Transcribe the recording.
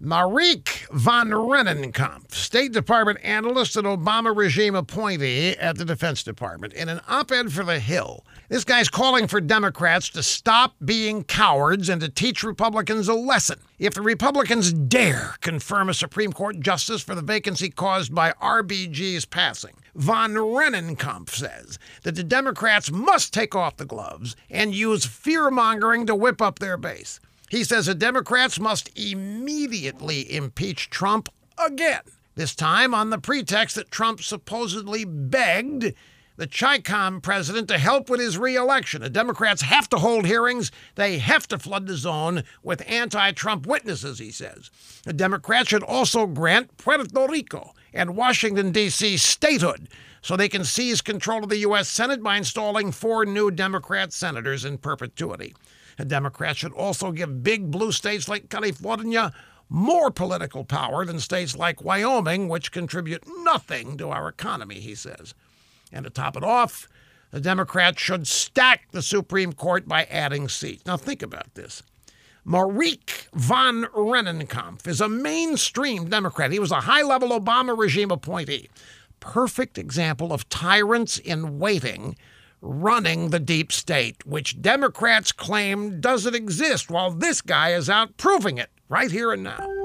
Marik von Rennenkampff, State Department analyst and Obama regime appointee at the Defense Department, in an op ed for The Hill. This guy's calling for Democrats to stop being cowards and to teach Republicans a lesson. If the Republicans dare confirm a Supreme Court justice for the vacancy caused by RBG's passing, von Rennenkampff says that the Democrats must take off the gloves and use fear mongering to whip up their base. He says the Democrats must immediately impeach Trump again, this time on the pretext that Trump supposedly begged the CHICOM president to help with his reelection. The Democrats have to hold hearings. They have to flood the zone with anti Trump witnesses, he says. The Democrats should also grant Puerto Rico and Washington, D.C. statehood so they can seize control of the U.S. Senate by installing four new Democrat senators in perpetuity. The Democrats should also give big blue states like California more political power than states like Wyoming, which contribute nothing to our economy, he says. And to top it off, the Democrats should stack the Supreme Court by adding seats. Now, think about this. Marik von Rennenkampff is a mainstream Democrat. He was a high level Obama regime appointee. Perfect example of tyrants in waiting running the deep state, which Democrats claim doesn't exist, while this guy is out proving it right here and now.